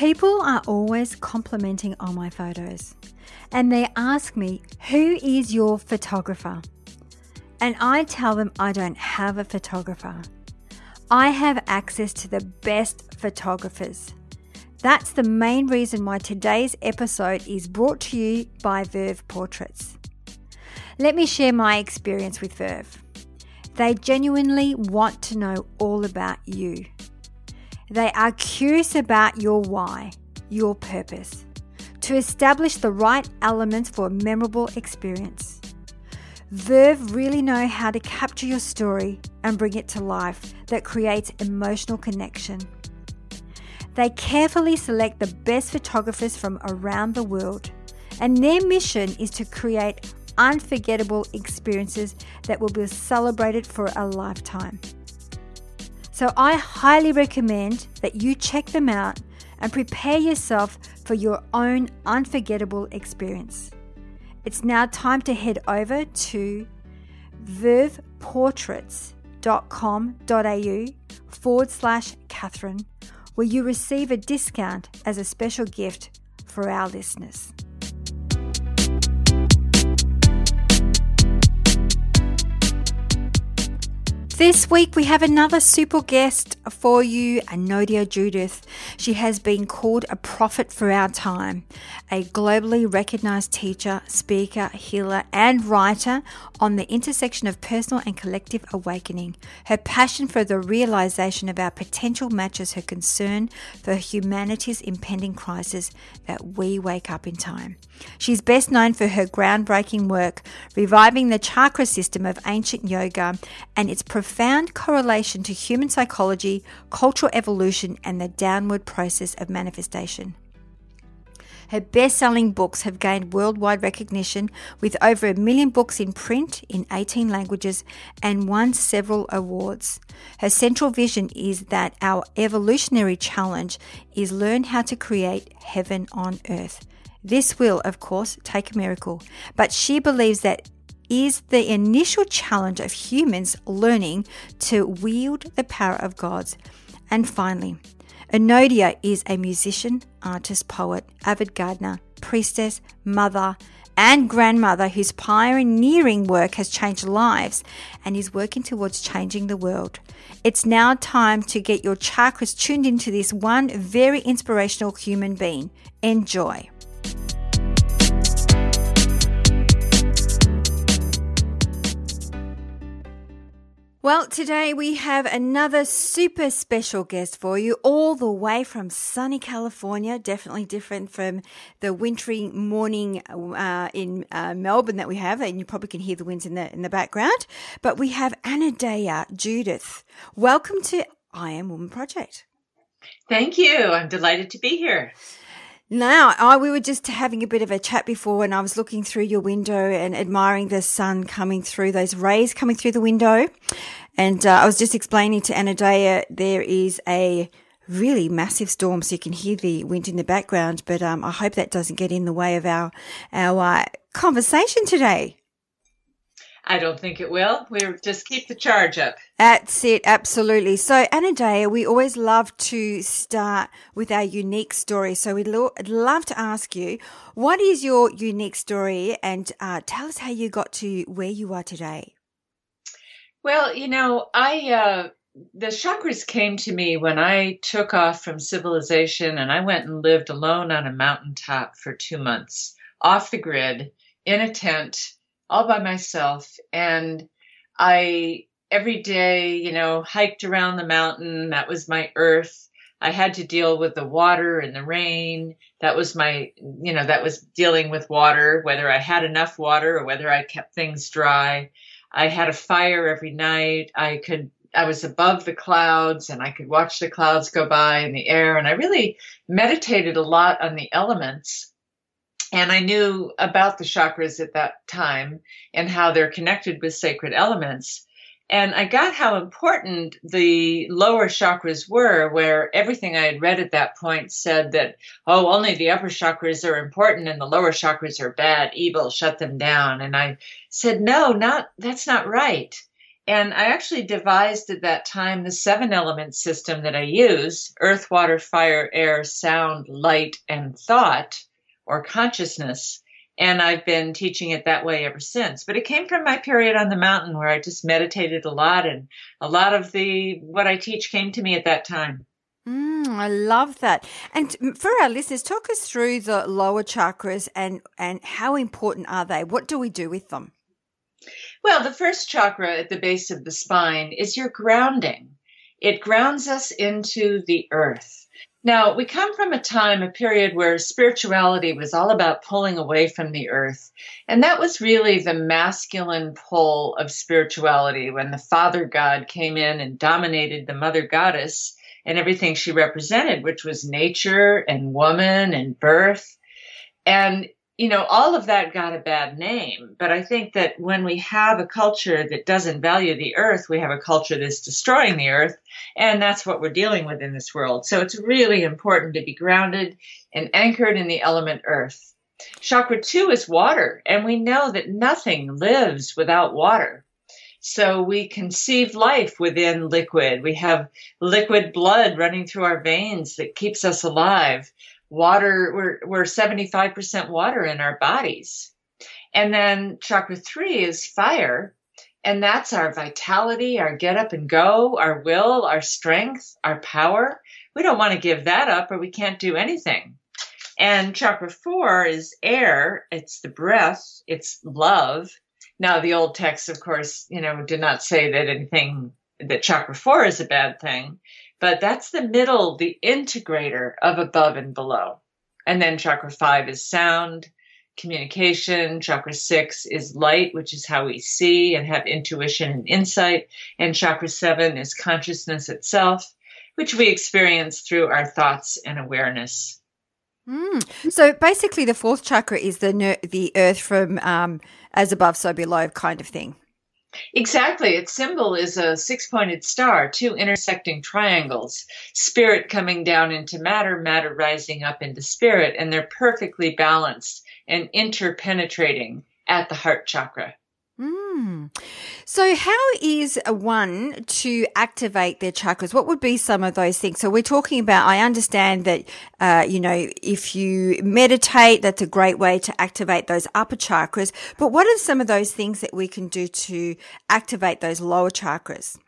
People are always complimenting on my photos and they ask me, Who is your photographer? And I tell them I don't have a photographer. I have access to the best photographers. That's the main reason why today's episode is brought to you by Verve Portraits. Let me share my experience with Verve. They genuinely want to know all about you. They are curious about your why, your purpose, to establish the right elements for a memorable experience. Verve really know how to capture your story and bring it to life that creates emotional connection. They carefully select the best photographers from around the world, and their mission is to create unforgettable experiences that will be celebrated for a lifetime. So I highly recommend that you check them out and prepare yourself for your own unforgettable experience. It's now time to head over to verveportraits.com.au forward slash Catherine, where you receive a discount as a special gift for our listeners. This week we have another super guest for you, Anodea Judith. She has been called a prophet for our time, a globally recognized teacher, speaker, healer, and writer on the intersection of personal and collective awakening. Her passion for the realization of our potential matches her concern for humanity's impending crisis that we wake up in time. She's best known for her groundbreaking work reviving the chakra system of ancient yoga and its profound correlation to human psychology, cultural evolution, and the downward process of manifestation. Her best selling books have gained worldwide recognition with over a million books in print in 18 languages and won several awards. Her central vision is that our evolutionary challenge is learn how to create heaven on earth. This will, of course, take a miracle, but she believes that is the initial challenge of humans learning to wield the power of gods. And finally, Anodea is a musician, artist, poet, avid gardener, priestess, mother, and grandmother whose pioneering work has changed lives and is working towards changing the world. It's now time to get your chakras tuned into this one very inspirational human being. Enjoy. Well, today we have another super special guest for you, all the way from sunny California. Definitely different from the wintry morning uh, in uh, Melbourne that we have, and you probably can hear the winds in the in the background. But we have Anodea Judith. Welcome to I Am Woman Project. Thank you. I'm delighted to be here. Now, I, we were just having a bit of a chat before, and I was looking through your window and admiring the sun coming through, those rays coming through the window. And uh, I was just explaining to Anodea there is a really massive storm, so you can hear the wind in the background. But um, I hope that doesn't get in the way of our our uh, conversation today. I don't think it will. We'll just keep the charge up. That's it, absolutely. So, Anodea, we always love to start with our unique story. So, we'd lo- love to ask you, what is your unique story and uh, tell us how you got to where you are today? Well, you know, I uh, the chakras came to me when I took off from civilization and I went and lived alone on a mountaintop for two months, off the grid, in a tent, all by myself. And I, every day, you know, hiked around the mountain. That was my earth. I had to deal with the water and the rain. That was my, you know, that was dealing with water, whether I had enough water or whether I kept things dry. I had a fire every night. I could, I was above the clouds and I could watch the clouds go by in the air. And I really meditated a lot on the elements. And I knew about the chakras at that time and how they're connected with sacred elements. And I got how important the lower chakras were, where everything I had read at that point said that, oh, only the upper chakras are important and the lower chakras are bad, evil, shut them down. And I said, no, not, that's not right. And I actually devised at that time the seven element system that I use earth, water, fire, air, sound, light, and thought or consciousness and I've been teaching it that way ever since. But it came from my period on the mountain where I just meditated a lot, and a lot of the what I teach came to me at that time. Mm, I love that. And for our listeners, talk us through the lower chakras and and how important are they? What do we do with them? Well, the first chakra at the base of the spine is your grounding. It grounds us into the earth. Now, we come from a time, a period where spirituality was all about pulling away from the earth. And that was really the masculine pull of spirituality when the father god came in and dominated the mother goddess and everything she represented, which was nature and woman and birth. And you know, all of that got a bad name. But I think that when we have a culture that doesn't value the earth, we have a culture that's destroying the earth. And that's what we're dealing with in this world. So it's really important to be grounded and anchored in the element earth. Chakra two is water. And we know that nothing lives without water. So we conceive life within liquid. We have liquid blood running through our veins that keeps us alive water, we're, we're 75% water in our bodies. And then chakra three is fire. And that's our vitality, our get up and go, our will, our strength, our power. We don't want to give that up or we can't do anything. And chakra four is air. It's the breath. It's love. Now, the old texts, of course, you know, did not say that anything that chakra four is a bad thing, but that's the middle, the integrator of above and below. And then chakra five is sound, communication. Chakra six is light, which is how we see and have intuition and insight. And chakra seven is consciousness itself, which we experience through our thoughts and awareness. Mm. So basically, the fourth chakra is the the earth from um, as above, so below kind of thing. Exactly. Its symbol is a six pointed star, two intersecting triangles, spirit coming down into matter, matter rising up into spirit, and they're perfectly balanced and interpenetrating at the heart chakra. Mm. So, how is one to activate their chakras? What would be some of those things? So, we're talking about, I understand that, uh, you know, if you meditate, that's a great way to activate those upper chakras. But what are some of those things that we can do to activate those lower chakras?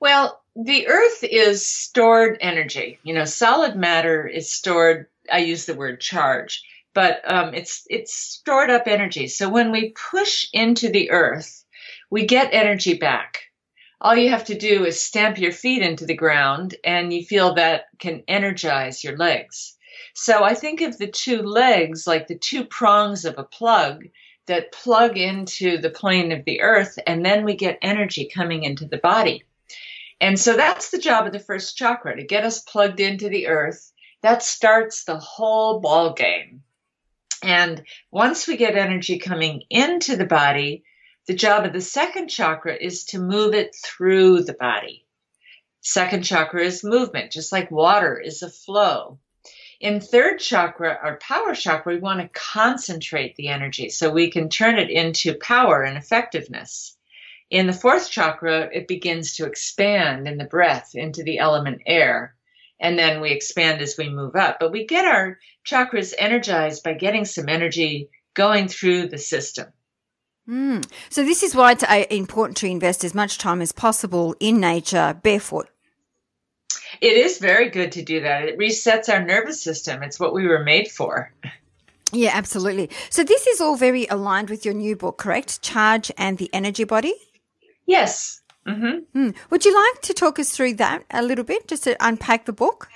Well, the earth is stored energy. You know, solid matter is stored, I use the word charge but um, it's it's stored up energy. So when we push into the earth, we get energy back. All you have to do is stamp your feet into the ground, and you feel that can energize your legs. So I think of the two legs like the two prongs of a plug that plug into the plane of the earth, and then we get energy coming into the body. And so that's the job of the first chakra to get us plugged into the earth. That starts the whole ball game. And once we get energy coming into the body, the job of the second chakra is to move it through the body. Second chakra is movement, just like water is a flow. In third chakra, our power chakra, we want to concentrate the energy so we can turn it into power and effectiveness. In the fourth chakra, it begins to expand in the breath into the element air and then we expand as we move up. But we get our chakras energized by getting some energy going through the system. Mm. So this is why it's uh, important to invest as much time as possible in nature barefoot. It is very good to do that. It resets our nervous system. It's what we were made for. Yeah, absolutely. So this is all very aligned with your new book, correct? Charge and the Energy Body. Yes. Mm-hmm. Mm. Would you like to talk us through that a little bit, just to unpack the book?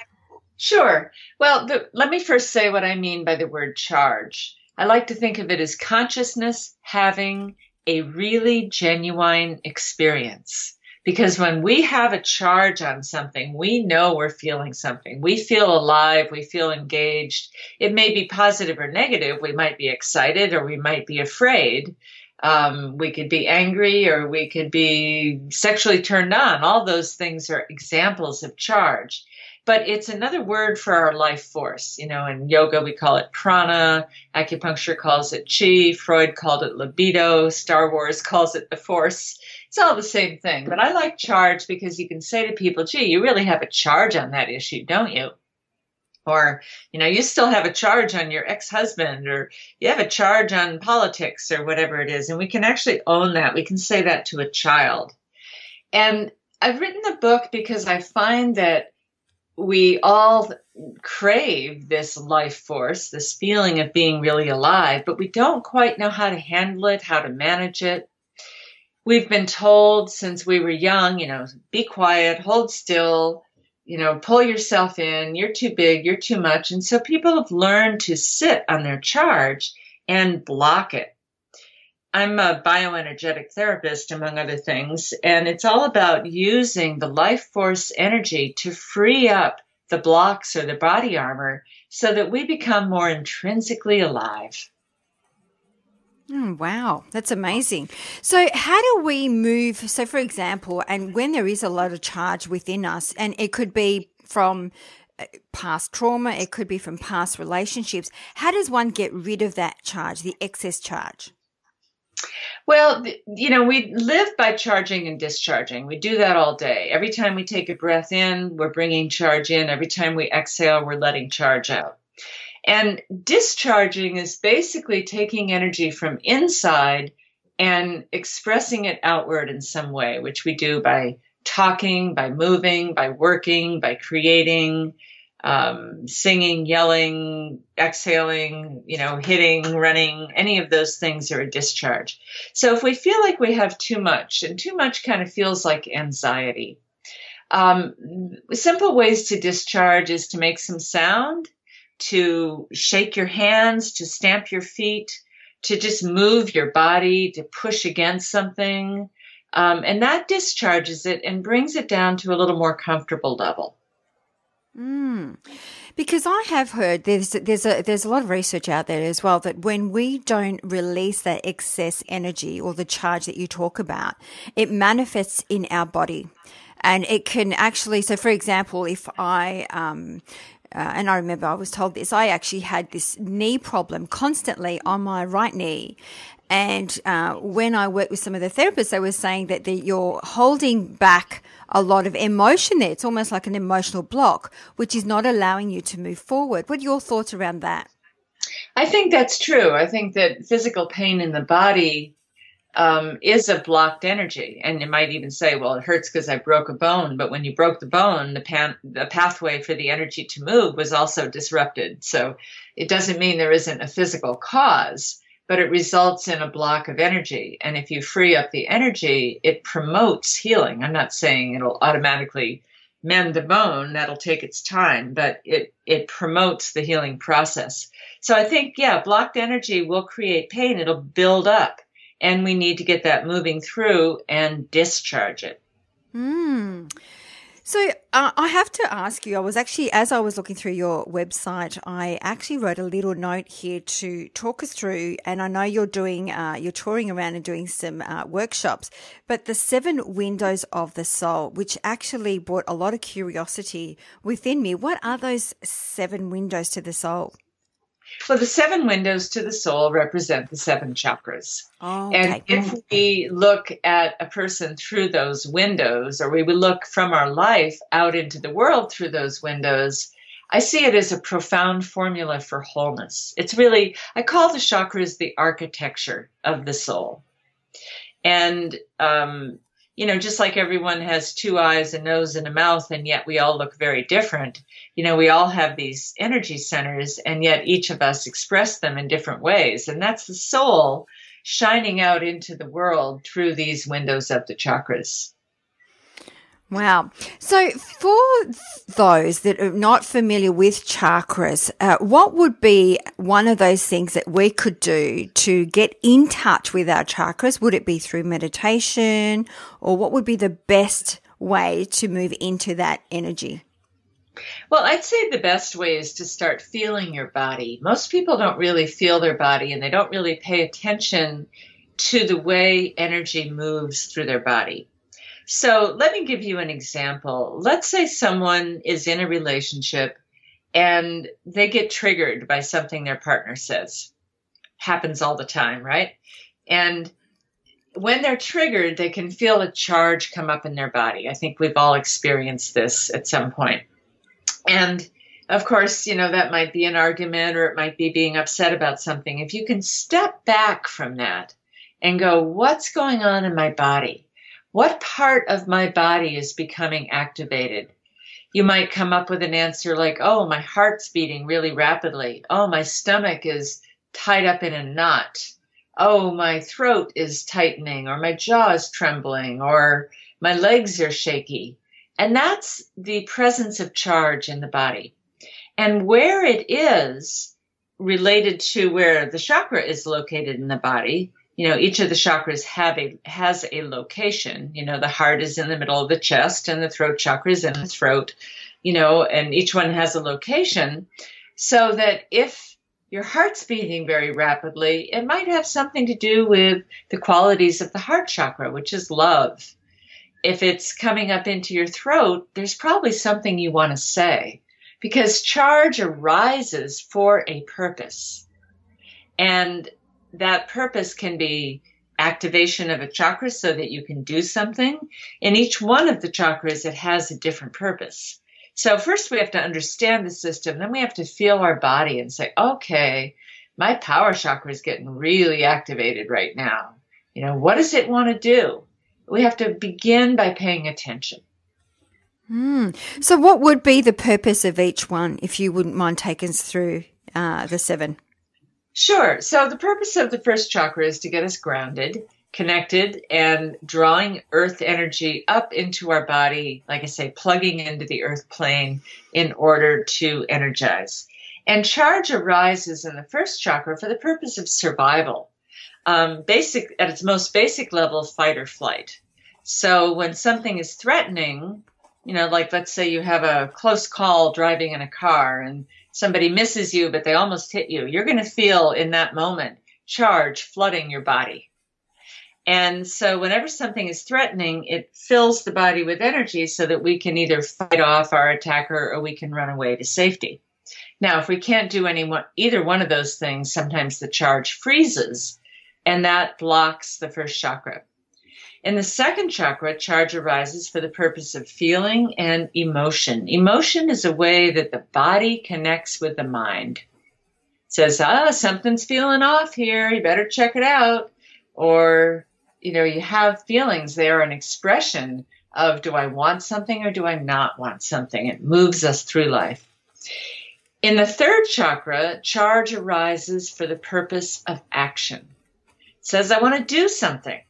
Sure. Well, the, let me first say what I mean by the word charge. I like to think of it as consciousness having a really genuine experience. Because when we have a charge on something, we know we're feeling something. We feel alive. We feel engaged. It may be positive or negative. We might be excited or we might be afraid. Um, we could be angry or we could be sexually turned on. All those things are examples of charge but it's another word for our life force. You know, in yoga we call it prana, acupuncture calls it chi, Freud called it libido, Star Wars calls it the force. It's all the same thing. But I like charge because you can say to people, gee, you really have a charge on that issue, don't you? Or, you know, you still have a charge on your ex husband, or you have a charge on politics, or whatever it is. And we can actually own that. We can say that to a child. And I've written the book because I find that we all crave this life force, this feeling of being really alive, but we don't quite know how to handle it, how to manage it. We've been told since we were young, you know, be quiet, hold still, you know, pull yourself in, you're too big, you're too much. And so people have learned to sit on their charge and block it. I'm a bioenergetic therapist, among other things, and it's all about using the life force energy to free up the blocks or the body armor so that we become more intrinsically alive. Oh, wow, that's amazing. So, how do we move? So, for example, and when there is a lot of charge within us, and it could be from uh, past trauma, it could be from past relationships, how does one get rid of that charge, the excess charge? Well, you know, we live by charging and discharging. We do that all day. Every time we take a breath in, we're bringing charge in. Every time we exhale, we're letting charge out. And discharging is basically taking energy from inside and expressing it outward in some way, which we do by talking, by moving, by working, by creating, um, singing, yelling, exhaling, you know, hitting, running, any of those things are a discharge. So if we feel like we have too much, and too much kind of feels like anxiety, um, simple ways to discharge is to make some sound, to shake your hands, to stamp your feet, to just move your body, to push against something. Um, and that discharges it and brings it down to a little more comfortable level. Mm. Because I have heard there's there's a there's a lot of research out there as well that when we don't release that excess energy or the charge that you talk about, it manifests in our body, and it can actually. So, for example, if I um, uh, and I remember I was told this. I actually had this knee problem constantly on my right knee. And uh, when I worked with some of the therapists, they were saying that the, you're holding back a lot of emotion there. It's almost like an emotional block, which is not allowing you to move forward. What are your thoughts around that? I think that's true. I think that physical pain in the body um, is a blocked energy. And you might even say, well, it hurts because I broke a bone. But when you broke the bone, the, pan- the pathway for the energy to move was also disrupted. So it doesn't mean there isn't a physical cause but it results in a block of energy. And if you free up the energy, it promotes healing. I'm not saying it'll automatically mend the bone, that'll take its time, but it, it promotes the healing process. So I think, yeah, blocked energy will create pain. It'll build up and we need to get that moving through and discharge it. Hmm. So uh, I have to ask you. I was actually, as I was looking through your website, I actually wrote a little note here to talk us through. And I know you're doing, uh, you're touring around and doing some uh, workshops, but the seven windows of the soul, which actually brought a lot of curiosity within me. What are those seven windows to the soul? Well, the seven windows to the soul represent the seven chakras. Oh, okay. And if we look at a person through those windows, or we would look from our life out into the world through those windows, I see it as a profound formula for wholeness. It's really, I call the chakras the architecture of the soul. And, um, you know, just like everyone has two eyes, a nose, and a mouth, and yet we all look very different. You know, we all have these energy centers, and yet each of us express them in different ways. And that's the soul shining out into the world through these windows of the chakras. Wow. So, for those that are not familiar with chakras, uh, what would be one of those things that we could do to get in touch with our chakras? Would it be through meditation, or what would be the best way to move into that energy? Well, I'd say the best way is to start feeling your body. Most people don't really feel their body and they don't really pay attention to the way energy moves through their body. So let me give you an example. Let's say someone is in a relationship and they get triggered by something their partner says. Happens all the time, right? And when they're triggered, they can feel a charge come up in their body. I think we've all experienced this at some point. And of course, you know, that might be an argument or it might be being upset about something. If you can step back from that and go, what's going on in my body? What part of my body is becoming activated? You might come up with an answer like, oh, my heart's beating really rapidly. Oh, my stomach is tied up in a knot. Oh, my throat is tightening, or my jaw is trembling, or my legs are shaky. And that's the presence of charge in the body. And where it is related to where the chakra is located in the body, you know, each of the chakras have a has a location. You know, the heart is in the middle of the chest and the throat chakra is in the throat, you know, and each one has a location. So that if your heart's beating very rapidly, it might have something to do with the qualities of the heart chakra, which is love if it's coming up into your throat, there's probably something you want to say because charge arises for a purpose. And that purpose can be activation of a chakra so that you can do something. In each one of the chakras, it has a different purpose. So first we have to understand the system, then we have to feel our body and say, okay, my power chakra is getting really activated right now. You know, what does it want to do? we have to begin by paying attention. Mm. So, what would be the purpose of each one, if you wouldn't mind taking us through uh, the seven? Sure. So, the purpose of the first chakra is to get us grounded, connected, and drawing earth energy up into our body, like I say, plugging into the earth plane in order to energize. And charge arises in the first chakra for the purpose of survival um, basic at its most basic level, fight or flight. So when something is threatening, you know, like let's say you have a close call driving in a car and somebody misses you, but they almost hit you, you're going to feel in that moment charge flooding your body. And so whenever something is threatening, it fills the body with energy so that we can either fight off our attacker or we can run away to safety. Now, if we can't do any one, either one of those things, sometimes the charge freezes and that blocks the first chakra. In the second chakra, charge arises for the purpose of feeling and emotion. Emotion is a way that the body connects with the mind. It says, ah, something's feeling off here. You better check it out. Or, you know, you have feelings. They are an expression of do I want something or do I not want something? It moves us through life. In the third chakra, charge arises for the purpose of action It says, I want to do something.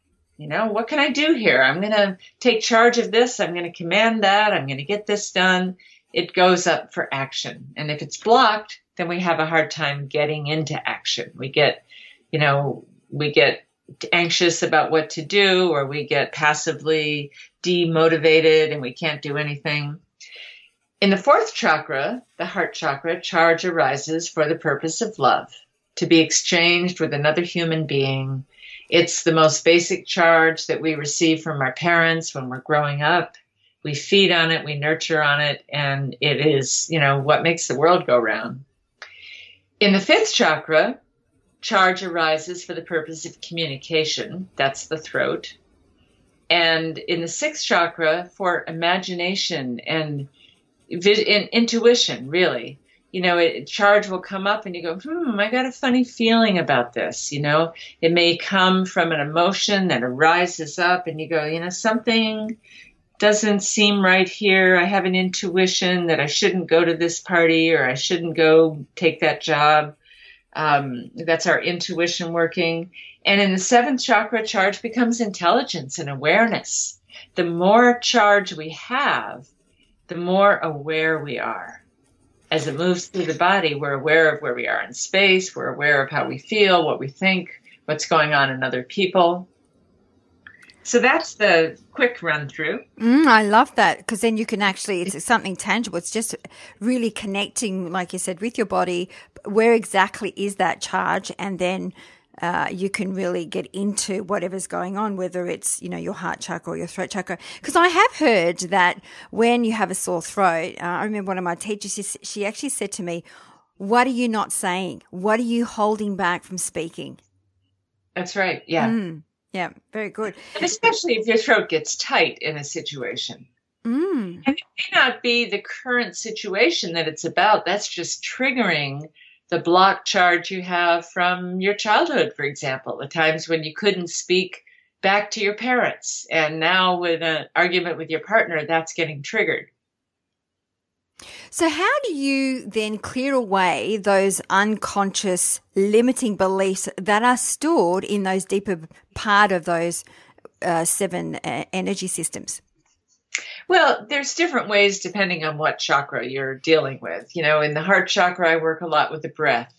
You know, what can I do here? I'm going to take charge of this. I'm going to command that. I'm going to get this done. It goes up for action. And if it's blocked, then we have a hard time getting into action. We get, you know, we get anxious about what to do or we get passively demotivated and we can't do anything. In the fourth chakra, the heart chakra, charge arises for the purpose of love to be exchanged with another human being. It's the most basic charge that we receive from our parents when we're growing up. We feed on it, we nurture on it, and it is, you know, what makes the world go round. In the fifth chakra, charge arises for the purpose of communication. That's the throat. And in the sixth chakra, for imagination and, and intuition, really you know, it, charge will come up and you go, hmm, I got a funny feeling about this. You know, it may come from an emotion that arises up and you go, you know, something doesn't seem right here. I have an intuition that I shouldn't go to this party or I shouldn't go take that job. Um, that's our intuition working. And in the seventh chakra, charge becomes intelligence and awareness. The more charge we have, the more aware we are as it moves through the body, we're aware of where we are in space, we're aware of how we feel, what we think, what's going on in other people. So that's the quick run through. Mm, I love that because then you can actually, it's something tangible. It's just really connecting, like you said, with your body. Where exactly is that charge? And then uh, you can really get into whatever's going on, whether it's, you know, your heart chakra or your throat chakra. Because I have heard that when you have a sore throat, uh, I remember one of my teachers, she actually said to me, What are you not saying? What are you holding back from speaking? That's right. Yeah. Mm, yeah. Very good. And especially if your throat gets tight in a situation. Mm. And it may not be the current situation that it's about. That's just triggering the block charge you have from your childhood, for example, the times when you couldn't speak back to your parents. And now, with an argument with your partner, that's getting triggered. So, how do you then clear away those unconscious limiting beliefs that are stored in those deeper part of those uh, seven uh, energy systems? Well, there's different ways depending on what chakra you're dealing with. You know, in the heart chakra, I work a lot with the breath.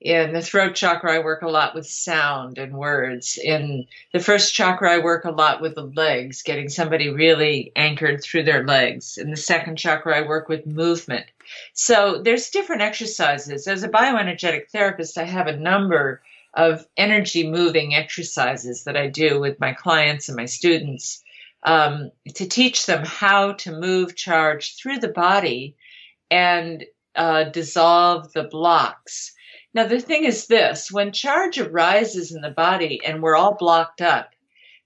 In the throat chakra, I work a lot with sound and words. In the first chakra, I work a lot with the legs, getting somebody really anchored through their legs. In the second chakra, I work with movement. So there's different exercises. As a bioenergetic therapist, I have a number of energy moving exercises that I do with my clients and my students um, to teach them how to move charge through the body and uh, dissolve the blocks. Now, the thing is this when charge arises in the body and we're all blocked up,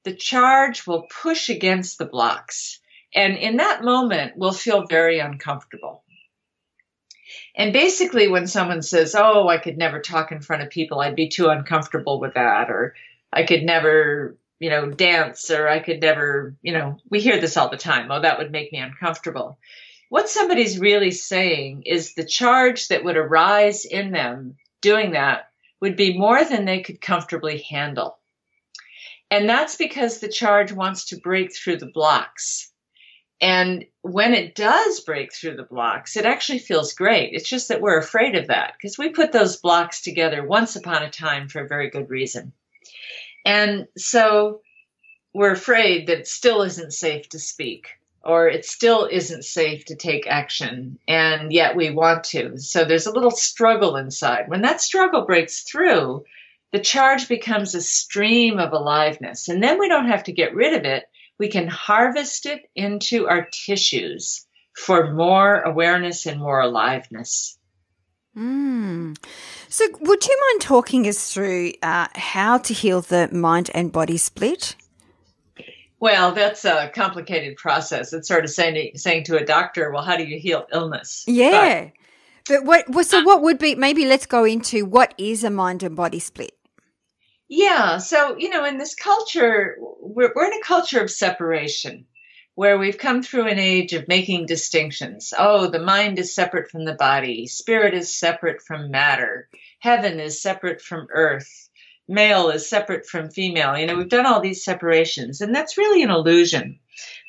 the charge will push against the blocks. And in that moment, we'll feel very uncomfortable. And basically, when someone says, Oh, I could never talk in front of people, I'd be too uncomfortable with that, or I could never you know, dance or I could never, you know, we hear this all the time. Oh, that would make me uncomfortable. What somebody's really saying is the charge that would arise in them doing that would be more than they could comfortably handle. And that's because the charge wants to break through the blocks. And when it does break through the blocks, it actually feels great. It's just that we're afraid of that because we put those blocks together once upon a time for a very good reason. And so we're afraid that it still isn't safe to speak or it still isn't safe to take action and yet we want to. So there's a little struggle inside. When that struggle breaks through, the charge becomes a stream of aliveness and then we don't have to get rid of it. We can harvest it into our tissues for more awareness and more aliveness. Mm. So, would you mind talking us through uh, how to heal the mind and body split? Well, that's a complicated process. It's sort of saying saying to a doctor, "Well, how do you heal illness?" Yeah, but, but what? So, what would be? Maybe let's go into what is a mind and body split. Yeah, so you know, in this culture, we're, we're in a culture of separation where we've come through an age of making distinctions. Oh, the mind is separate from the body, spirit is separate from matter, heaven is separate from earth, male is separate from female. You know, we've done all these separations, and that's really an illusion.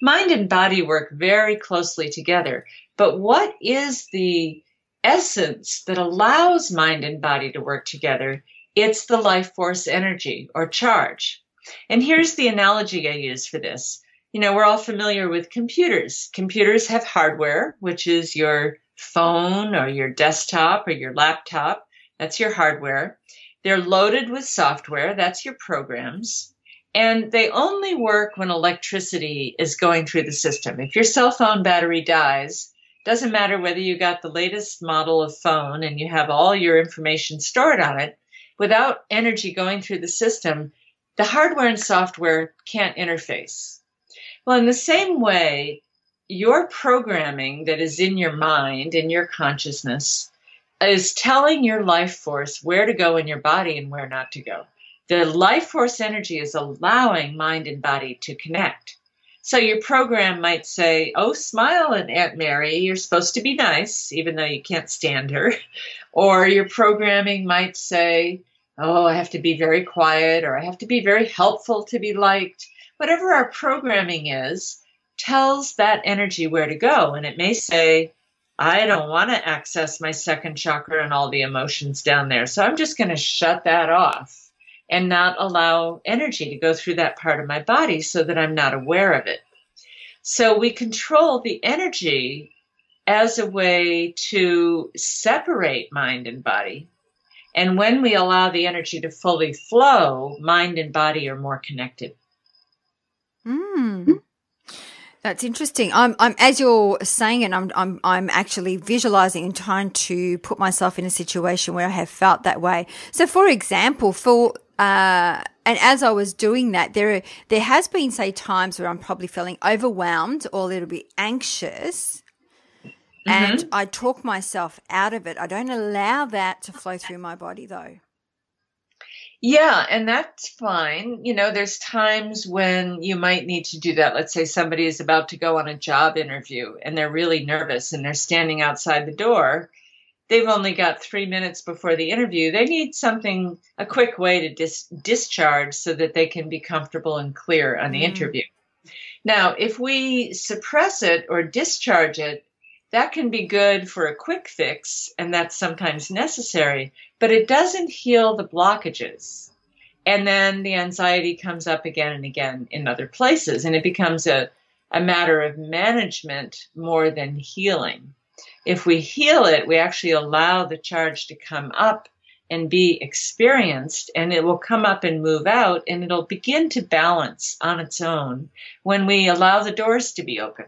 Mind and body work very closely together, but what is the essence that allows mind and body to work together? It's the life force energy or charge. And here's the analogy I use for this you know, we're all familiar with computers. Computers have hardware, which is your phone or your desktop or your laptop. That's your hardware. They're loaded with software. That's your programs. And they only work when electricity is going through the system. If your cell phone battery dies, doesn't matter whether you got the latest model of phone and you have all your information stored on it, without energy going through the system, the hardware and software can't interface. Well, in the same way, your programming that is in your mind, in your consciousness, is telling your life force where to go in your body and where not to go. The life force energy is allowing mind and body to connect. So your program might say, Oh, smile at Aunt Mary. You're supposed to be nice, even though you can't stand her. Or your programming might say, Oh, I have to be very quiet, or I have to be very helpful to be liked. Whatever our programming is, tells that energy where to go. And it may say, I don't want to access my second chakra and all the emotions down there. So I'm just going to shut that off and not allow energy to go through that part of my body so that I'm not aware of it. So we control the energy as a way to separate mind and body. And when we allow the energy to fully flow, mind and body are more connected. Mm. That's interesting. I'm, I'm, as you're saying it, I'm, I'm, I'm actually visualizing and trying to put myself in a situation where I have felt that way. So, for example, for, uh, and as I was doing that, there, there has been, say, times where I'm probably feeling overwhelmed or a little bit anxious. Mm-hmm. And I talk myself out of it. I don't allow that to flow through my body though. Yeah, and that's fine. You know, there's times when you might need to do that. Let's say somebody is about to go on a job interview and they're really nervous and they're standing outside the door. They've only got three minutes before the interview. They need something, a quick way to dis- discharge so that they can be comfortable and clear on the mm. interview. Now, if we suppress it or discharge it, that can be good for a quick fix, and that's sometimes necessary, but it doesn't heal the blockages. And then the anxiety comes up again and again in other places, and it becomes a, a matter of management more than healing. If we heal it, we actually allow the charge to come up and be experienced, and it will come up and move out, and it'll begin to balance on its own when we allow the doors to be open.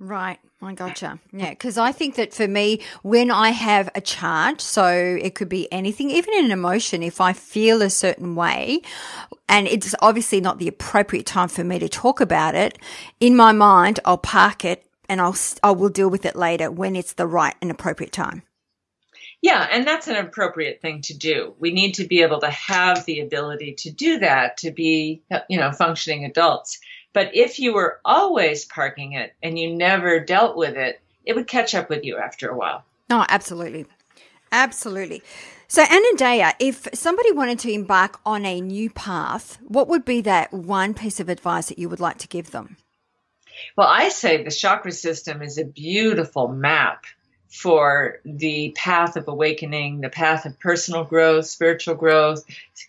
Right. I gotcha. Yeah, because I think that for me, when I have a charge, so it could be anything, even an emotion, if I feel a certain way, and it's obviously not the appropriate time for me to talk about it, in my mind, I'll park it and I'll I will deal with it later when it's the right and appropriate time. Yeah, and that's an appropriate thing to do. We need to be able to have the ability to do that to be, you know, functioning adults. But if you were always parking it and you never dealt with it, it would catch up with you after a while. Oh, absolutely. Absolutely. So, Anodea, if somebody wanted to embark on a new path, what would be that one piece of advice that you would like to give them? Well, I say the chakra system is a beautiful map for the path of awakening, the path of personal growth, spiritual growth,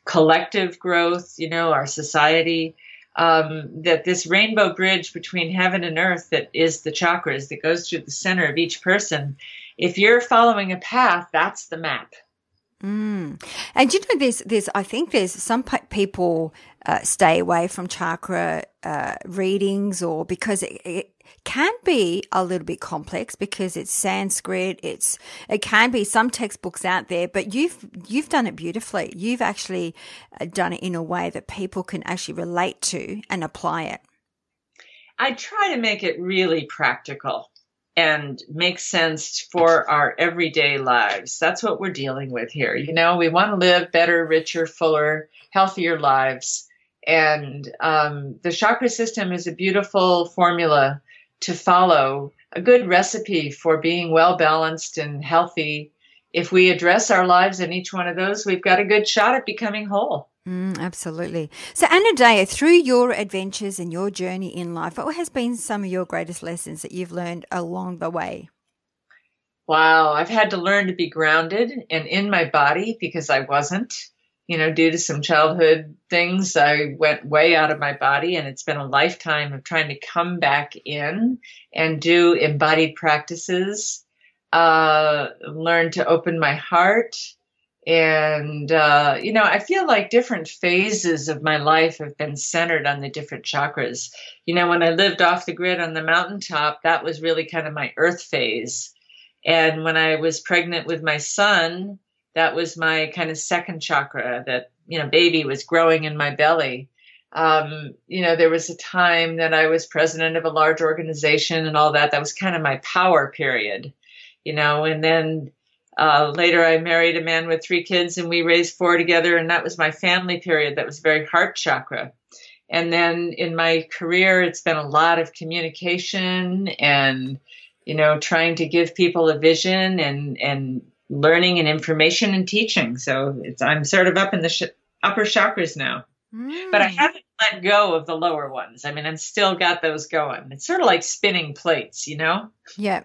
collective growth, you know, our society um, that this rainbow bridge between heaven and earth that is the chakras that goes through the center of each person, if you're following a path, that's the map. Mm. And you know, there's, there's, I think there's some people uh, stay away from chakra uh, readings or because it, it, can be a little bit complex because it's Sanskrit. It's, it can be some textbooks out there, but you've, you've done it beautifully. You've actually uh, done it in a way that people can actually relate to and apply it. I try to make it really practical and make sense for our everyday lives. That's what we're dealing with here. You know, we want to live better, richer, fuller, healthier lives. And um, the chakra system is a beautiful formula to follow, a good recipe for being well balanced and healthy. If we address our lives in each one of those, we've got a good shot at becoming whole. Mm, absolutely. So, Anodea, through your adventures and your journey in life, what has been some of your greatest lessons that you've learned along the way? Wow, I've had to learn to be grounded and in my body because I wasn't you know, due to some childhood things, I went way out of my body, and it's been a lifetime of trying to come back in and do embodied practices, uh, learn to open my heart. And, uh, you know, I feel like different phases of my life have been centered on the different chakras. You know, when I lived off the grid on the mountaintop, that was really kind of my earth phase. And when I was pregnant with my son, that was my kind of second chakra that you know baby was growing in my belly um, you know there was a time that i was president of a large organization and all that that was kind of my power period you know and then Uh, later, I married a man with three kids, and we raised four together, and that was my family period. That was very heart chakra. And then in my career, it's been a lot of communication and, you know, trying to give people a vision and and learning and information and teaching. So it's, I'm sort of up in the sh- upper chakras now. Mm. But I haven't let go of the lower ones. I mean, I'm still got those going. It's sort of like spinning plates, you know? Yeah.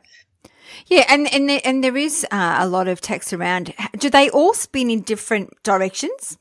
Yeah, and and there, and there is uh, a lot of text around. Do they all spin in different directions?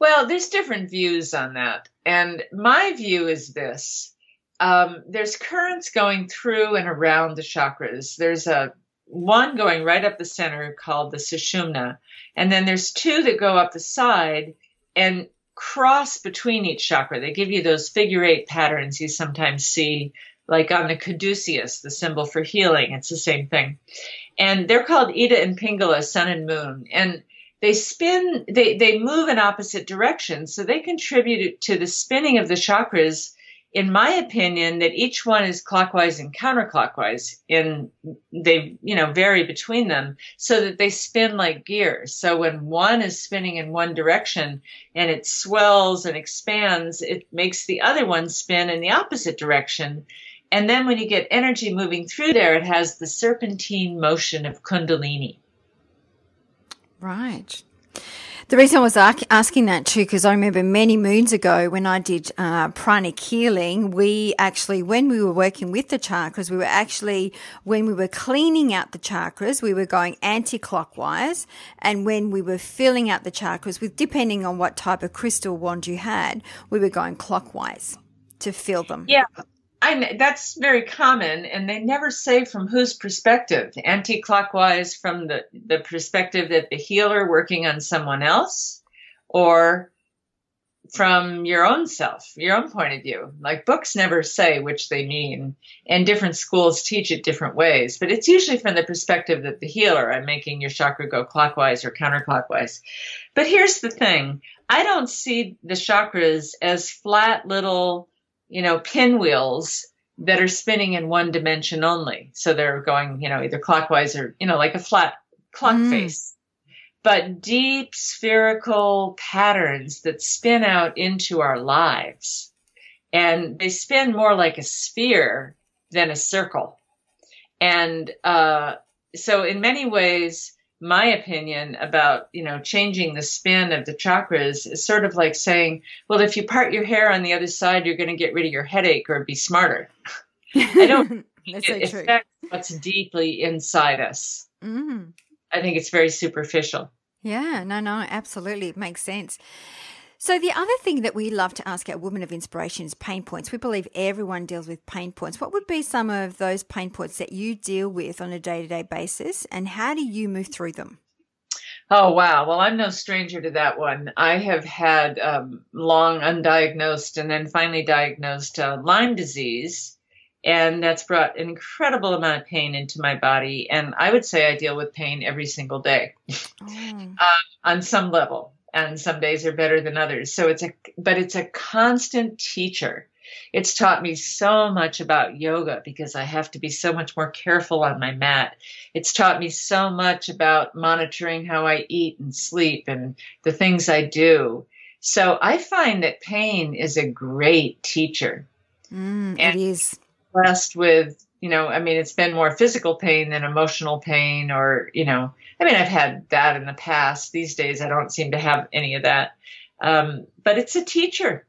Well, there's different views on that, and my view is this: um, there's currents going through and around the chakras. There's a one going right up the center called the sushumna, and then there's two that go up the side and cross between each chakra. They give you those figure eight patterns you sometimes see, like on the caduceus, the symbol for healing. It's the same thing. And they're called Ida and Pingala, sun and moon. And they spin, they, they move in opposite directions. So they contribute to the spinning of the chakras in my opinion, that each one is clockwise and counterclockwise And they, you know, vary between them so that they spin like gears. So when one is spinning in one direction and it swells and expands, it makes the other one spin in the opposite direction. And then when you get energy moving through there, it has the serpentine motion of Kundalini. Right. The reason I was asking that too, because I remember many moons ago when I did uh, pranic healing, we actually, when we were working with the chakras, we were actually, when we were cleaning out the chakras, we were going anti-clockwise. And when we were filling out the chakras with, depending on what type of crystal wand you had, we were going clockwise to fill them. Yeah. I, that's very common, and they never say from whose perspective. Anti-clockwise, from the, the perspective that the healer working on someone else, or from your own self, your own point of view. Like books never say which they mean, and different schools teach it different ways. But it's usually from the perspective that the healer, I'm making your chakra go clockwise or counterclockwise. But here's the thing: I don't see the chakras as flat little you know, pinwheels that are spinning in one dimension only. So they're going, you know, either clockwise or, you know, like a flat clock mm. face. But deep spherical patterns that spin out into our lives. And they spin more like a sphere than a circle. And uh, so, in many ways, my opinion about you know changing the spin of the chakras is sort of like saying well if you part your hair on the other side you're going to get rid of your headache or be smarter. I don't That's it so affects what's deeply inside us. Mm. i think it's very superficial. Yeah no no absolutely. It makes sense so, the other thing that we love to ask our women of inspiration is pain points. We believe everyone deals with pain points. What would be some of those pain points that you deal with on a day to day basis, and how do you move through them? Oh, wow. Well, I'm no stranger to that one. I have had um, long undiagnosed and then finally diagnosed uh, Lyme disease. And that's brought an incredible amount of pain into my body. And I would say I deal with pain every single day oh. uh, on some level and some days are better than others. So it's a, but it's a constant teacher. It's taught me so much about yoga because I have to be so much more careful on my mat. It's taught me so much about monitoring how I eat and sleep and the things I do. So I find that pain is a great teacher. Mm, it is. Blessed with, you know, I mean, it's been more physical pain than emotional pain or, you know, I mean, I've had that in the past. These days, I don't seem to have any of that. Um, but it's a teacher.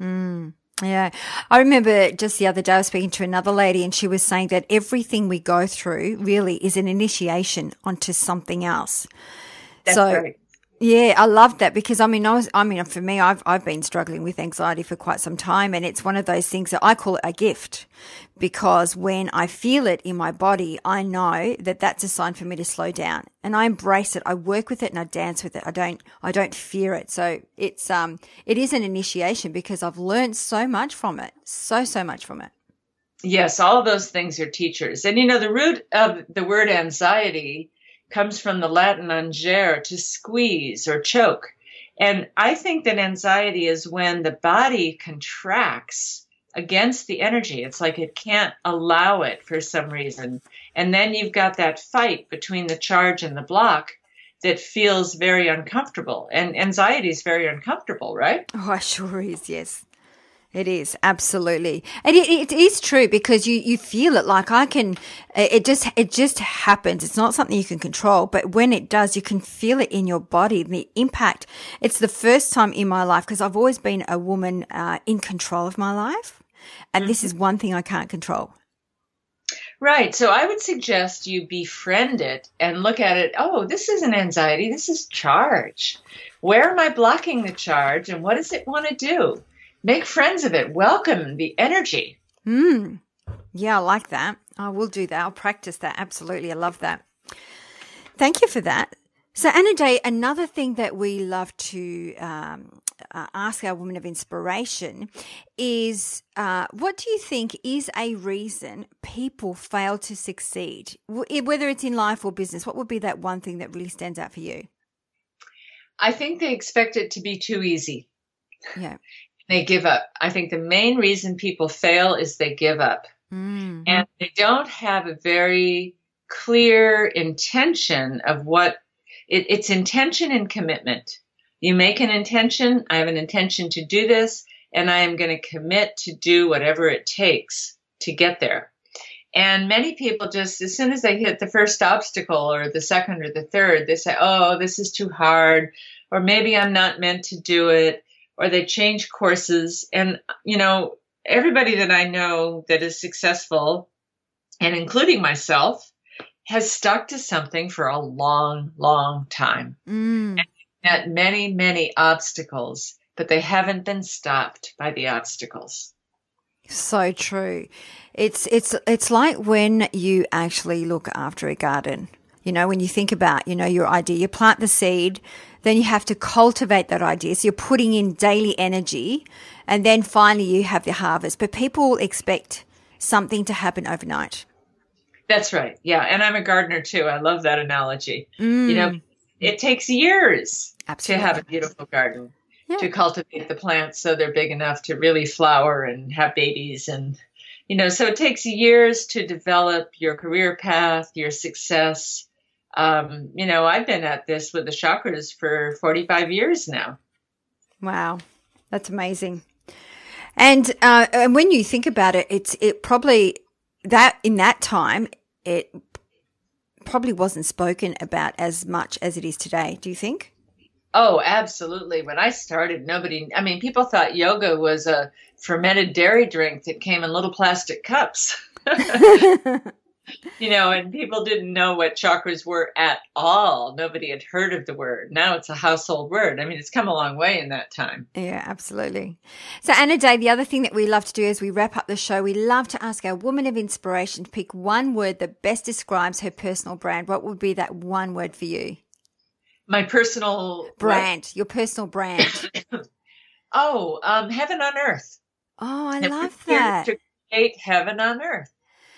Mm. Yeah. I remember just the other day I was speaking to another lady and she was saying that everything we go through really is an initiation onto something else. That's so right. Yeah, I love that because I mean, I was, I mean, for me, I've, I've been struggling with anxiety for quite some time and it's one of those things that I call it a gift because when I feel it in my body, I know that that's a sign for me to slow down and I embrace it. I work with it and I dance with it. I don't, I don't fear it. So it's, um, it is an initiation because I've learned so much from it. So, so much from it. Yes, all of those things are teachers. And you know, the root of the word anxiety comes from the Latin angere, to squeeze or choke. And I think that anxiety is when the body contracts against the energy. It's like it can't allow it for some reason. And then you've got that fight between the charge and the block that feels very uncomfortable. And anxiety is very uncomfortable, right? Oh, it sure is, yes. It is absolutely, and it, it is true because you you feel it. Like I can, it just it just happens. It's not something you can control, but when it does, you can feel it in your body. The impact. It's the first time in my life because I've always been a woman uh, in control of my life, and mm-hmm. this is one thing I can't control. Right. So I would suggest you befriend it and look at it. Oh, this isn't anxiety. This is charge. Where am I blocking the charge and what does it want to do? Make friends of it. Welcome the energy. Hmm. Yeah, I like that. I will do that. I'll practice that. Absolutely. I love that. Thank you for that. So, Anodea, another thing that we love to um, uh, ask our women of inspiration is uh, what do you think is a reason people fail to succeed, whether it's in life or business? What would be that one thing that really stands out for you? I think they expect it to be too easy. Yeah. They give up. I think the main reason people fail is they give up. Mm-hmm. And they don't have a very clear intention of what it, it's intention and commitment. You make an intention. I have an intention to do this, and I am going to commit to do whatever it takes to get there. And many people just, as soon as they hit the first obstacle or the second or the third, they say, oh, this is too hard, or maybe I'm not meant to do it or they change courses. And, you know, everybody that I know that is successful, and including myself, has stuck to something for a long, long time. Mm. And met many, many obstacles, but they haven't been stopped by the obstacles. So true. It's it's it's like when you actually look after a garden. You know, when you think about, you know, your idea, you plant the seed, then you have to cultivate that idea. So you're putting in daily energy and then finally you have the harvest. But people expect something to happen overnight. That's right. Yeah. And I'm a gardener too. I love that analogy. Mm. You know, it takes years Absolutely. to have a beautiful garden, yeah. to cultivate the plants so they're big enough to really flower and have babies. And, you know, so it takes years to develop your career path, your success um, you know, I've been at this with the chakras for 45 years now. Wow, that's amazing. And uh, and when you think about it, it's it probably that in that time it probably wasn't spoken about as much as it is today. Do you think? Oh, absolutely. When I started, nobody, I mean, people thought yoga was a fermented dairy drink that came in little plastic cups. you know, and people didn't know what chakras were at all. Nobody had heard of the word. Now it's a household word. I mean, it's come a long way in that time. Yeah, absolutely. So, Anodea, the other thing that we love to do as we wrap up the show, we love to ask our woman of inspiration to pick one word that best describes her personal brand. What would be that one word for you? My personal brand, what? your personal brand. oh, um, heaven on earth. Oh, I love that. To create heaven on earth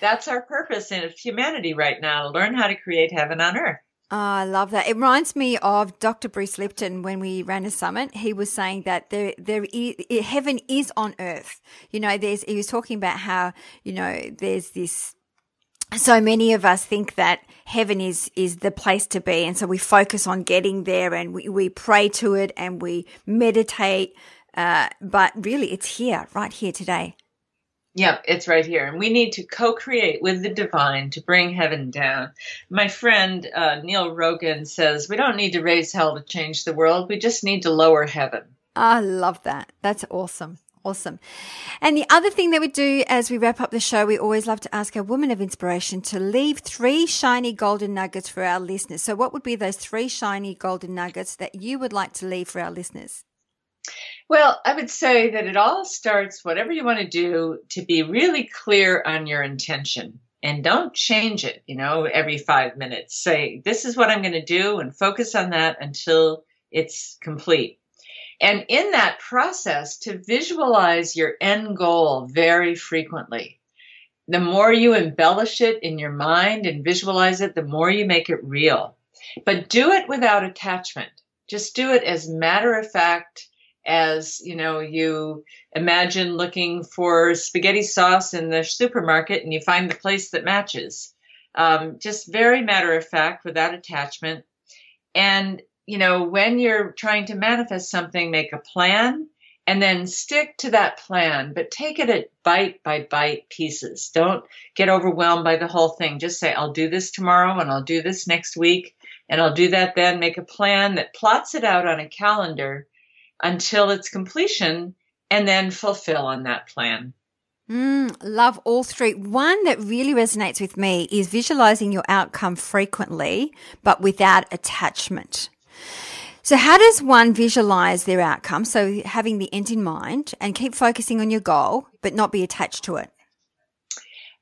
that's our purpose in humanity right now learn how to create heaven on earth. Oh, I love that. It reminds me of Dr. Bruce Lipton when we ran a summit. He was saying that there, there, is, heaven is on earth. You know, there's. He was talking about how you know there's this. So many of us think that heaven is is the place to be, and so we focus on getting there, and we, we pray to it, and we meditate. Uh, but really, it's here, right here today. Yep, it's right here. And we need to co create with the divine to bring heaven down. My friend uh, Neil Rogan says we don't need to raise hell to change the world, we just need to lower heaven. I love that. That's awesome. Awesome. And the other thing that we do as we wrap up the show, we always love to ask our woman of inspiration to leave three shiny golden nuggets for our listeners. So, what would be those three shiny golden nuggets that you would like to leave for our listeners? Well, I would say that it all starts, whatever you want to do, to be really clear on your intention and don't change it, you know, every five minutes. Say, this is what I'm going to do and focus on that until it's complete. And in that process, to visualize your end goal very frequently. The more you embellish it in your mind and visualize it, the more you make it real. But do it without attachment. Just do it as matter of fact as you know you imagine looking for spaghetti sauce in the supermarket and you find the place that matches Um, just very matter of fact, without attachment. And, you know, when you're trying to manifest something, make a plan and then stick to that plan, but take it at bite by bite pieces. Don't get overwhelmed by the whole thing. Just say, I'll do this tomorrow and I'll do this next week and I'll do that then. Make a plan that plots it out on a calendar until its completion and then fulfill on that plan. Mm, love all three. One that really resonates with me is visualizing your outcome frequently, but without attachment. So, how does one visualize their outcome? So, having the end in mind and keep focusing on your goal, but not be attached to it.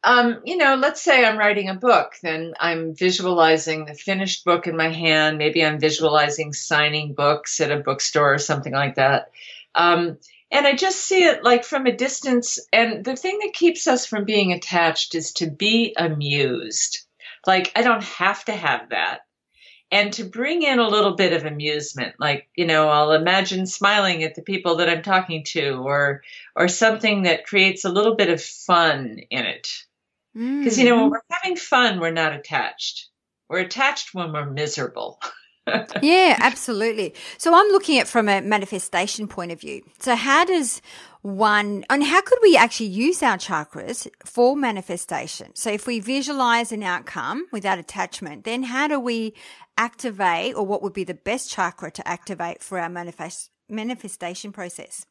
Um, you know, let's say I'm writing a book, then I'm visualizing the finished book in my hand. Maybe I'm visualizing signing books at a bookstore or something like that. Um, and I just see it like from a distance. And the thing that keeps us from being attached is to be amused. Like, I don't have to have that and to bring in a little bit of amusement like you know i'll imagine smiling at the people that i'm talking to or or something that creates a little bit of fun in it because you know when we're having fun we're not attached. We're attached when we're miserable. Yeah absolutely. So i'm looking at from a manifestation point of view. So how does one and how could we actually use our chakras for manifestation? So if we visualize an outcome without attachment then how do we activate or what would be the best chakra to activate for our manifest, manifestation process?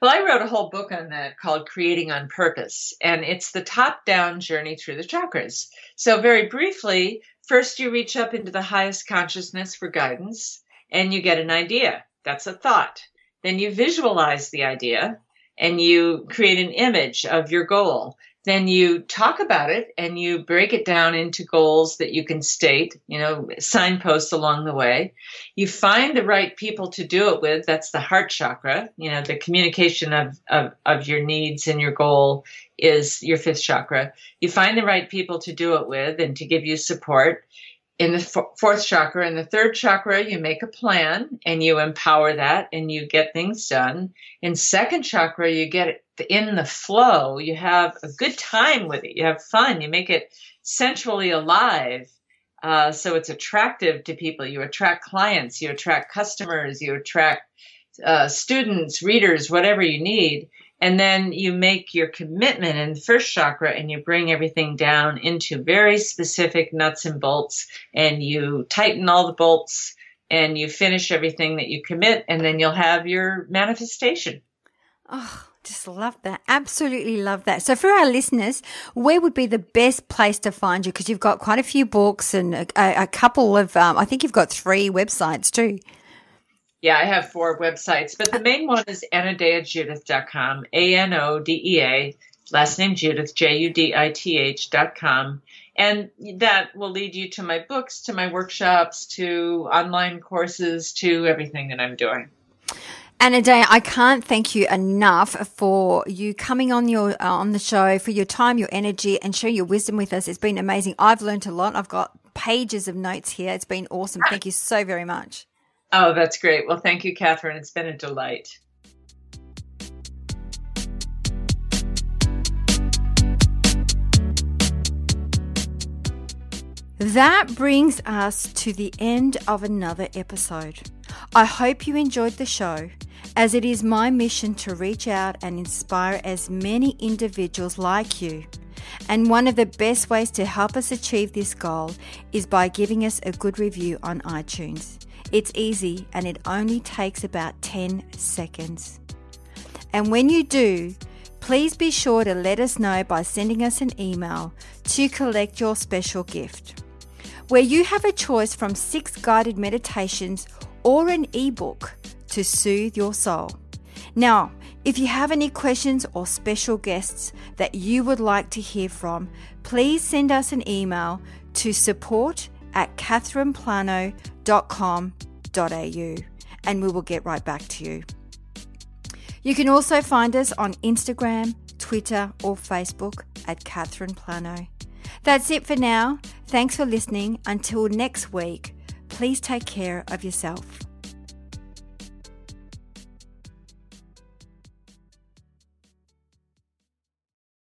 Well, I wrote a whole book on that called Creating on Purpose, and it's the top down journey through the chakras. So, very briefly, first you reach up into the highest consciousness for guidance and you get an idea. That's a thought. Then you visualize the idea and you create an image of your goal then you talk about it and you break it down into goals that you can state, you know, signposts along the way. You find the right people to do it with. That's the heart chakra. You know, the communication of, of, of your needs and your goal is your fifth chakra. You find the right people to do it with and to give you support in the fourth chakra in the third chakra you make a plan and you empower that and you get things done. In second chakra you get it in the flow. You have a good time with it. You have fun. You make it sensually alive. Uh, so it's attractive to people. You attract clients. You attract customers. You attract uh, students readers whatever you need and then you make your commitment in the first chakra and you bring everything down into very specific nuts and bolts and you tighten all the bolts and you finish everything that you commit and then you'll have your manifestation. Oh, just love that. Absolutely love that. So, for our listeners, where would be the best place to find you? Because you've got quite a few books and a, a couple of, um, I think you've got three websites too. Yeah, I have four websites, but the main one is anodeajudith.com, A N O D E A, last name Judith, J U D I T H.com. And that will lead you to my books, to my workshops, to online courses, to everything that I'm doing. Anodea, I can't thank you enough for you coming on your uh, on the show, for your time, your energy, and sharing your wisdom with us. It's been amazing. I've learned a lot. I've got pages of notes here. It's been awesome. Thank you so very much. Oh, that's great. Well, thank you, Catherine. It's been a delight. That brings us to the end of another episode. I hope you enjoyed the show, as it is my mission to reach out and inspire as many individuals like you. And one of the best ways to help us achieve this goal is by giving us a good review on iTunes. It's easy and it only takes about 10 seconds. And when you do, please be sure to let us know by sending us an email to collect your special gift, where you have a choice from six guided meditations or an ebook to soothe your soul. Now, if you have any questions or special guests that you would like to hear from, please send us an email to support at catherineplano.com.au and we will get right back to you. You can also find us on Instagram, Twitter, or Facebook at Catherine Plano. That's it for now. Thanks for listening. Until next week, please take care of yourself.